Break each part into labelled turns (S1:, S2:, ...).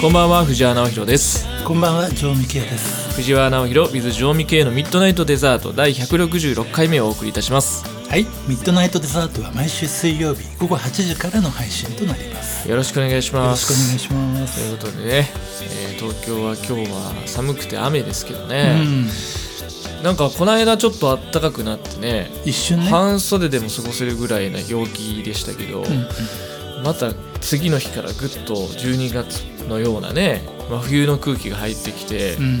S1: こんばんは藤原直弘です
S2: こんばんは、ジョーミケイです。
S1: 藤原直弘 with ジョーミケイのミッドナイトデザート第166回目をお送りいたします
S2: はい、ミッドナイトデザートは毎週水曜日午後8時からの配信となります。よ
S1: よろしくお願いし
S2: ろ
S1: ます
S2: しくお願いしま
S1: と
S2: す。
S1: いうことでね、えー東京は今日は寒くて雨ですけど
S2: う
S1: ね、
S2: ん、
S1: なんかこの間ちょっと暖かくなってね
S2: 一瞬ね。
S1: 半袖でも過ごせるぐらいな陽気でしたけど、
S2: うんうん
S1: また次の日からぐっと12月のようなね真冬の空気が入ってきて、
S2: うん、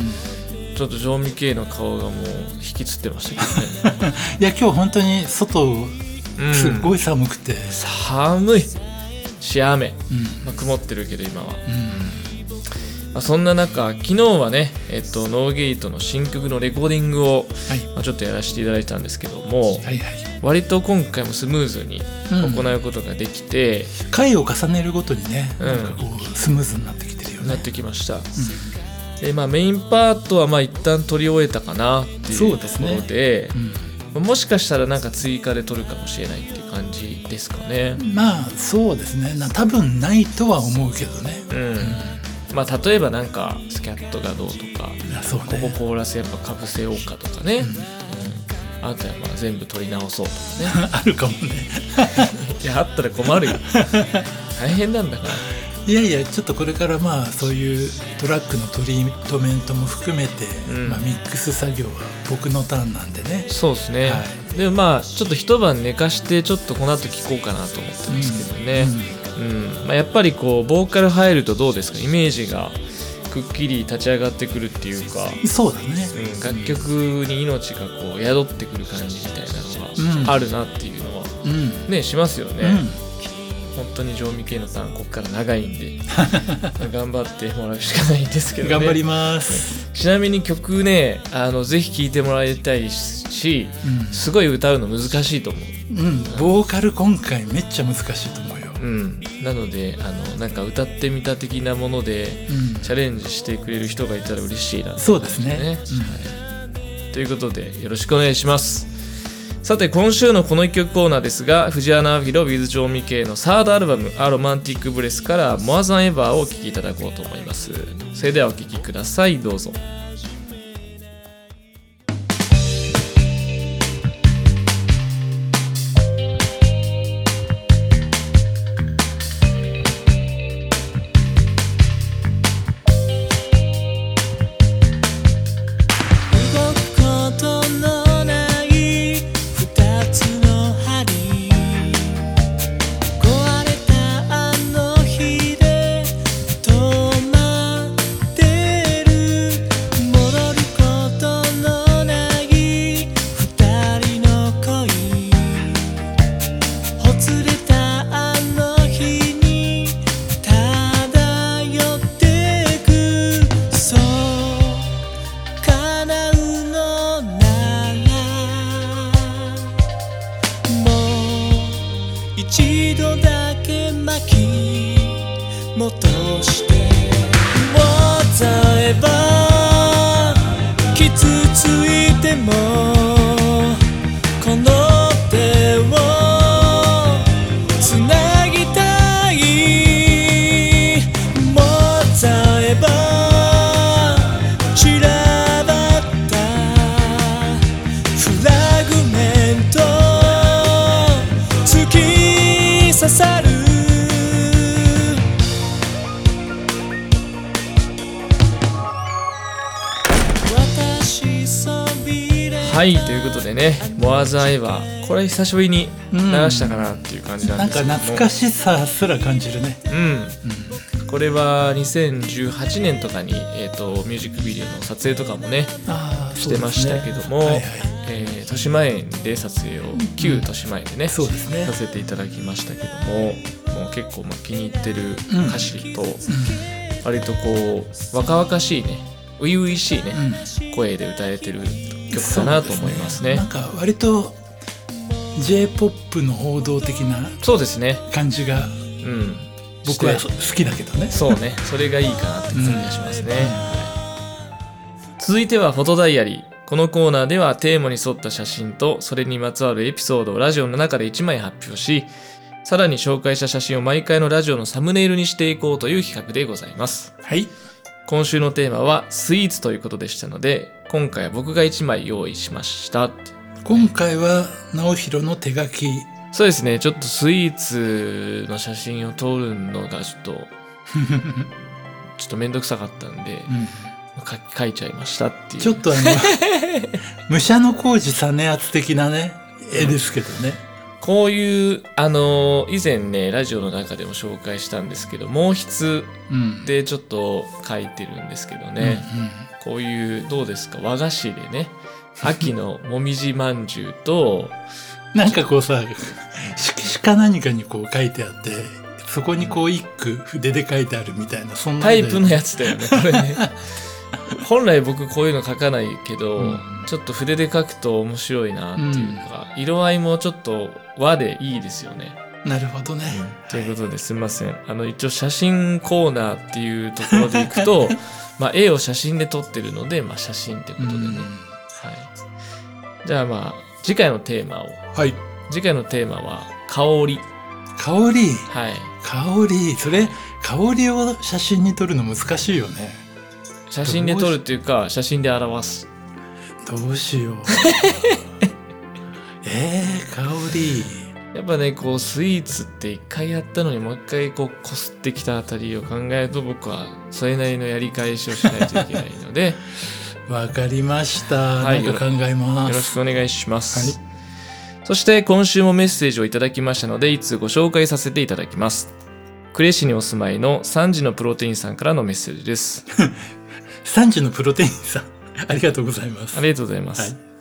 S1: ちょっと常味系の顔がもう引きつってましたけどね。
S2: いや今日本当に外
S1: うん
S2: すごい寒くて、
S1: 寒い。し雨、
S2: うん。
S1: まあ、曇ってるけど今は、
S2: うん
S1: まあ、そんな中昨日はね、えっと、ノーゲートの新曲のレコーディングを、
S2: はい
S1: まあ、ちょっとやらせていただいたんですけども、
S2: はいはい。
S1: 割と今回もスムーズに
S2: うん
S1: 行うことができて、
S2: 回を重ねるごとにね、
S1: うん
S2: スムーズになってきてるよね。
S1: なってきました、でまあ、メインパートはまあ一旦撮り終えたかなっていうとこ
S2: そうですねうん
S1: まあもしかしたらなんか追加で撮るかもしれないっていう感じですかね。
S2: まあそうですね。な多分ないとは思うけどね。
S1: うんまあ、例えばなんかスキャットがどうとか
S2: う
S1: ここ
S2: ね。
S1: コーラスやっぱかぶせようかとかね、うん。あとはまあ全部撮り直そうとかね。
S2: あるかもね。
S1: いやあったら困るよ。大変なんだから。
S2: いやいやちょっとこれからまあそういうトラックのトリートメントも含めて、
S1: うん。
S2: まあ、ミックス作業は僕のターンなんでね。
S1: そうですね、
S2: は
S1: でもまあちょっと一晩寝かしてちょっとこの後聞こうかなと思ってますけどね、うんまあ、やっぱりこうボーカル入るとどうですか？イメージがくっきり立ち上がってくるっていうか、
S2: うんそうだね。
S1: うん、楽曲に命がこう宿ってくる感じみたいなの
S2: うん。
S1: があるなっていうのは
S2: うん、
S1: ねしますよね、
S2: うん。
S1: 本当に常味系のターンここから長いんで 頑張ってもらうしかないんですけどね。
S2: 頑張ります、
S1: ちなみに曲ねあのぜひ聴いてもらいたいし
S2: うん。
S1: すごい歌うの難しいと思う。
S2: うん、ボーカル今回めっちゃ難しいと思う。よ、
S1: うん、なのであのなんか歌ってみた的なもので
S2: うん。
S1: チャレンジしてくれる人がいたら嬉しいな
S2: そうですね。
S1: はい。ということでよろしくお願いします。さて今週のこの一曲コーナーですが藤原直弘 with 調味系のサードアルバム「アロマンティックブレス」から「モアザンエバー」をお聴きいただこうと思います。それではお聴きください。どうぞはいということでね「モアザンエバー」これ久しぶりに流したかなっていう感じなん
S2: なんか
S1: ですけども。
S2: 懐かしさすら感じるね。
S1: うん、これは2018年とかに、えー、とミュージックビデオの撮影とかもね
S2: ああ
S1: してましたけども、
S2: はいはい。
S1: えー豊島園で撮影を旧豊島園でね、
S2: そうですね。
S1: させていただきましたけどももう結構まあ気に入ってる歌詞と、割とこう若々しいね初々しいね、声で歌えてる曲かなと思いますね。
S2: なんか割と J-POP の王道的な
S1: そうですね。
S2: 感じが
S1: うん。
S2: 僕は好きだけどね。
S1: そうね。それがいいかなって感じがしますね、続いてはフォトダイアリー。このコーナーではテーマに沿った写真とそれにまつわるエピソードをラジオの中で1枚発表しさらに紹介した写真を毎回のラジオのサムネイルにしていこうという企画でございます。
S2: はい。
S1: 今週のテーマはスイーツということでしたので今回は僕が1枚用意しました。
S2: 今回は直弘の手書き。
S1: そうですね。ちょっとスイーツの写真を撮るのがちょっと ちょっとめんどくさかったんで、
S2: うん。
S1: 書いちゃいましたっていう。
S2: ちょっとあの 武者の工事実圧的なね絵ですけどね、
S1: こういうあの以前ねラジオの中でも紹介したんですけど毛筆
S2: うん。
S1: でちょっと書いてるんですけどね、こういうどうですか？和菓子でね。秋のもみじまんじゅうと
S2: うん なんかこうさ色紙か何かにこう書いてあってそこにこう一句筆で書いてあるみたいなそんな
S1: タイプの
S2: や
S1: やつだよねこれね。本来僕こういうの書かないけど、
S2: うん。
S1: ちょっと筆で書くと面白いなっていうか、色合いもちょっと和でいいですよね。
S2: なるほどね、
S1: ということですみません。あの一応写真コーナーっていうところでいくと まあ絵を写真で撮ってるので、まあ、写真ってことでね、
S2: うん。
S1: はい、じゃあまあ次回のテーマを。
S2: はい。
S1: 次回のテーマは香り。
S2: 香り。
S1: はい。
S2: 香り。それ香りを写真に撮るの難しいよね。
S1: 写真で撮るっていうか写真で表す。
S2: どうしよう。えー、香り
S1: やっぱねこうスイーツって一回やったのにもう一回こうこすってきたあたりを考えると僕はそれなりのやり返しをしないといけないので
S2: わかりました、
S1: はい。
S2: 考えます。
S1: よろしくお願いします、そして今週もメッセージをいただきましたのでいつご紹介させていただきます。呉市にお住まいの3時のプロテインさんからのメッセージです。
S2: 3時のプロテインさん。ありがとうございます。
S1: ありがとうございます、
S2: はい。
S1: え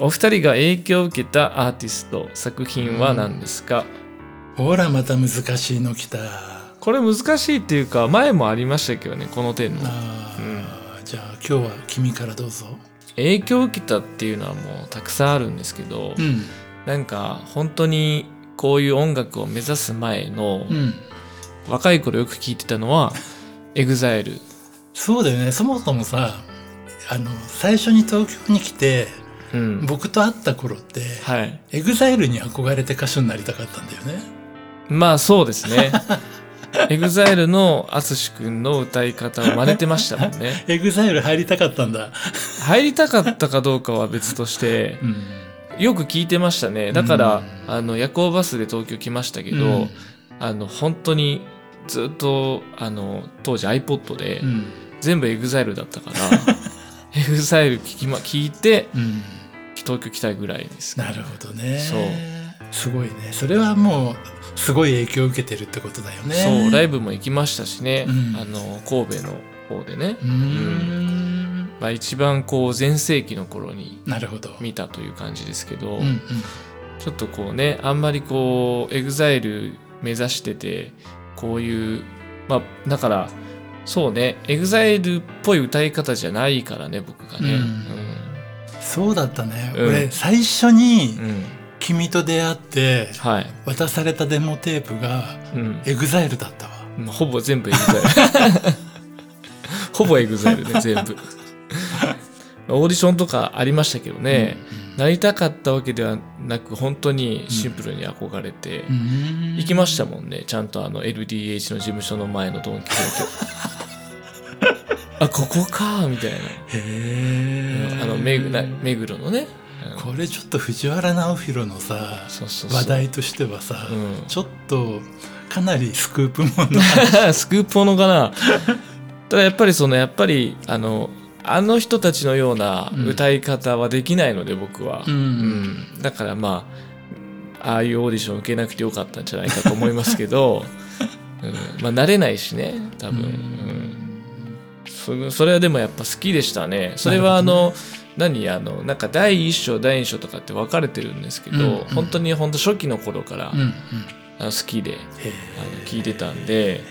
S1: お二人が影響を受けたアーティスト作品は何ですか、
S2: ほらまた難しいの来た。
S1: これ難しいっていうか前もありましたけどねこの点の。
S2: あー、じゃあ今日は君からどうぞ。
S1: 影響を受けたっていうのはもうたくさんあるんですけど、
S2: うん。
S1: なんか本当にこういう音楽を目指す前の
S2: うん。
S1: 若い頃よく聞いてたのは EXILE
S2: そうだよね。そもそもさあの最初に東京に来て
S1: うん。
S2: 僕と会った頃って、
S1: はい。
S2: EXILE に憧れて歌手になりたかったんだよね。
S1: まあそうですね。EXILE の ATSUSHI くんの歌い方を真似てましたもんね。
S2: EXILE 入りたかったんだ。
S1: 入りたかったかどうかは別として
S2: うん。
S1: よく聞いてましたね。だから、
S2: うん。
S1: あの夜行バスで東京来ましたけど、
S2: うん。
S1: あの本当にずっとあの当時 iPod で、
S2: うん。
S1: 全部 EXILE だったから EXILE 聞き、ま、聞いて
S2: うん
S1: 東京来たいぐらいです。
S2: なるほどね。
S1: そう。
S2: すごいね。それはもうすごい影響を受けてるってことだよね。
S1: そうライ
S2: ブ
S1: ブも行きましたしね、
S2: うん。
S1: あの神戸の方でね、
S2: うーん。
S1: まあ、一番こう全盛期の頃に見たという感じですけど、
S2: うんうん。
S1: ちょっとこうねあんまりこう EXILE 目指しててこういうまあだからそうね EXILE っぽい歌い方じゃないからね僕がね。
S2: うんそうだったね、
S1: うん。
S2: 俺最初に
S1: うん、うん
S2: 君と出会って
S1: はい、
S2: 渡されたデモテープが
S1: うん。
S2: EXILE だったわ。
S1: まあほぼ全部 EXILE ほぼ EXILE ね全部。オーディションとかありましたけどね、なりたかったわけではなく本当にシンプルに憧れて、
S2: うん。
S1: 行きましたもんね。ちゃんとあの LDH の事務所の前のドンキホーテあここかみたいな、
S2: へえ
S1: あの目黒のね、うん。
S2: これちょっと藤原直弘のさ話題としてはさ、
S1: うん。
S2: ちょっとかなりスクープもの
S1: スクープものかな。ただやっぱりそのやっぱりあのあの人たちのような歌い方はできないので僕は、
S2: うん。
S1: うん。だからまあああいうオーディション受けなくてよかったんじゃないかと思いますけど、うん、まあ慣れないしね多分、うんそそれはでもやっぱ好きでしたね。それはあの、何あのなんか第一章第二章とかって分かれてるんですけど、
S2: うんうん。
S1: 本当に本当初期の頃から、
S2: うんうん。
S1: あの好きで
S2: へ
S1: あの聞いてたんで、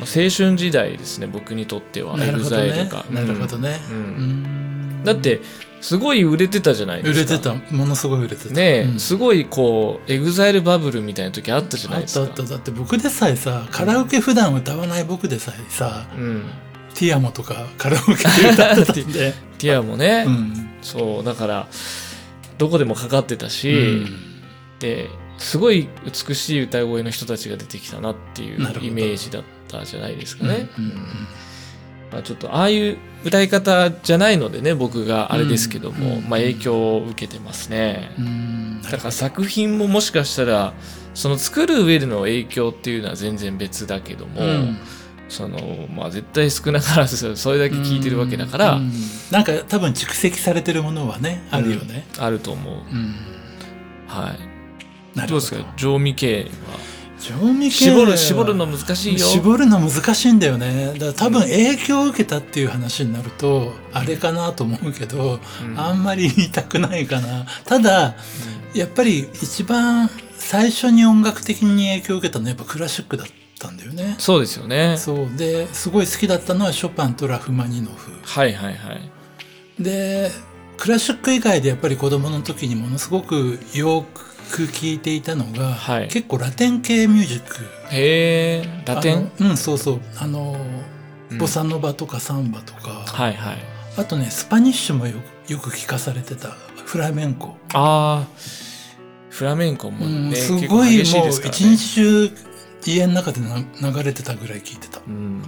S1: まあ青春時代ですね僕にとっては。EXILE が、
S2: なるほどね、
S1: うん。
S2: うん。
S1: だってすごい売れてたじゃない
S2: 売
S1: ですか。
S2: れてた。ものすごい売れてた。
S1: ねえ、
S2: うん。
S1: すごいこう EXILE バブルみたいな時あったじゃないですか。
S2: あったあった。だって僕でさえさカラオケ普段歌わない僕でさえさ、
S1: うん、
S2: ティアモとかカラオケで歌ってたんで、
S1: ティアもね、
S2: うん。
S1: そうだからどこでもかかってたし、
S2: うん。
S1: ですごい美しい歌声の人たちが出てきたなっていうイメージだったじゃないですかね。
S2: うんうんうん。
S1: まあ、ちょっとああいう歌い方じゃないのでね僕があれですけども、
S2: うん。
S1: まあ、影響を受けてますね。
S2: うん。
S1: だから作品ももしかしたらその作る上での影響っていうのは全然別だけども、
S2: うん
S1: そのまあ絶対少なからず それだけ聞いてるわけだから、
S2: うん。なんか多分蓄積されてるものはねあるよね、
S1: あると思う。
S2: うん。
S1: はい。ど。うですか？常味系は。
S2: 調味系
S1: 絞る絞るの難しいよ。
S2: 絞るの難しいんだよね。だから多分影響を受けたっていう話になるとあれかなと思うけど、
S1: うん。
S2: あんまり言いたくないかな。ただやっぱり一番最初に音楽的に影響を受けたのはやっぱクラシックだったんだよね。
S1: そうですよね。
S2: そう。ですごい好きだったのはショパンとラフマニノフ。
S1: はいはいはい。
S2: でクラシック以外でやっぱり子供の時にものすごくよく聴いていたのが、
S1: はい。
S2: 結構ラテン系ミュージック。
S1: へえ、ラテン？
S2: うんそうそう。あの、
S1: うん。
S2: ボサノバとかサンバとか、
S1: はいはい。
S2: あとねスパニッシュもよよく聞かされてた。フラメンコ、
S1: ああ、フラメンコも
S2: うん
S1: ね、
S2: すごいもう
S1: ですからね。
S2: 一日中家の中でな流れてたぐらい聞いてた
S1: うん。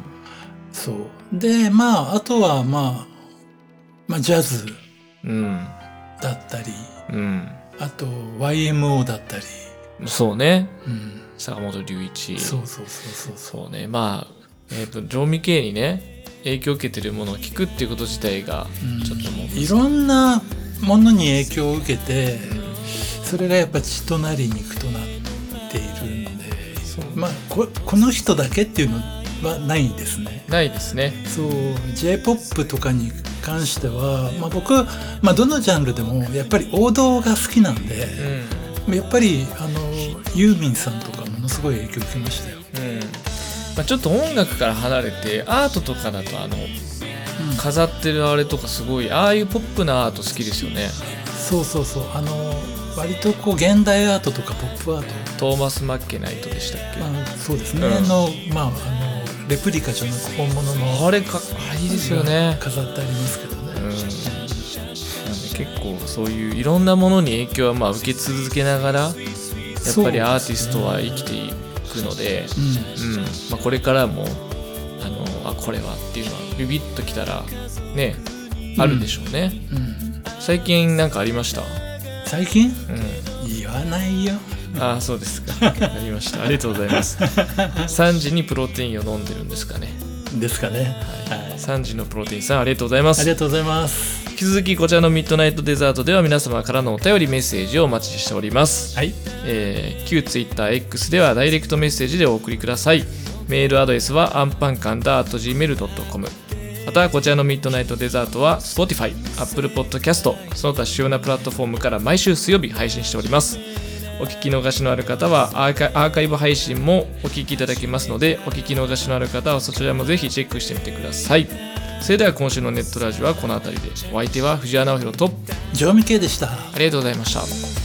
S2: そうでまああとはまあ、まあ、ジャズ
S1: うん。
S2: だったり
S1: うん。
S2: あと YMO だったり、
S1: そうね。
S2: うん、
S1: 坂本龍一。
S2: そうそうそうそうそう
S1: ね。まあ、えっ、と、常味系にね、影響を受けてるものを聞くっていうこと自体が、
S2: うん
S1: ちょっともう、
S2: いろんなものに影響を受けてそれがやっぱ血となり肉となっているまあここの人だけっていうのはないですね。
S1: ないですね。
S2: そう J−POP とかに関しては、まあ、僕、まあ、どのジャンルでもやっぱり王道が好きなん
S1: う
S2: で
S1: ん。
S2: やっぱりあのユーミンさんとかものすごい影響を受けましたよ。
S1: うん。まあ、ちょっと音楽から離れて、アートとかだと、あの、飾ってるあれとかすごい、ああいうポップなアート好きですよね。
S2: そうそうそう。あの割とこう現代アートとかポップアート。
S1: トーマス・マッケナイトでしたっけ、
S2: まあ、そうですね、
S1: うん。
S2: のまああのレプリカじゃなく本物の。
S1: あれかあいいですよね。
S2: 飾ってありますけどね、
S1: うん、なんで結構そういういろんなものに影響はまあ受け続けながらやっぱりアーティストは生きていくので
S2: うん。
S1: うん。まあ、これからもあのあこれはっていうのはビビッときたらねあるでしょうね、
S2: うん
S1: 最近なんかありました？
S2: 最近？
S1: うん。
S2: 言わないよ。
S1: ああそうですか。ありました。ありがとうございます。3時にプロテインを飲んでるんですかね。
S2: ですかね、はい。
S1: 3時のプロテインさんありがとうございます。
S2: ありがとうございます。
S1: 引き続きこちらのミッドナイトデザートでは皆様からのお便りメッセージをお待ちしております、
S2: はい。
S1: えー旧 TwitterX ではダイレクトメッセージでお送りください。メールアドレスはアンパンカンダー .gmail.com またこちらのミッドナイトデザートは Spotify、Apple Podcast その他主要なプラットフォームから毎週水曜日配信しております。お聞き逃しのある方はアーカイブ配信もお聞きいただけますのでお聞き逃しのある方はそちらもぜひチェックしてみてください。それでは今週のネットラジオはこの辺りで。お相手は藤原直弘と。
S2: 常味系でした。
S1: ありがとうございました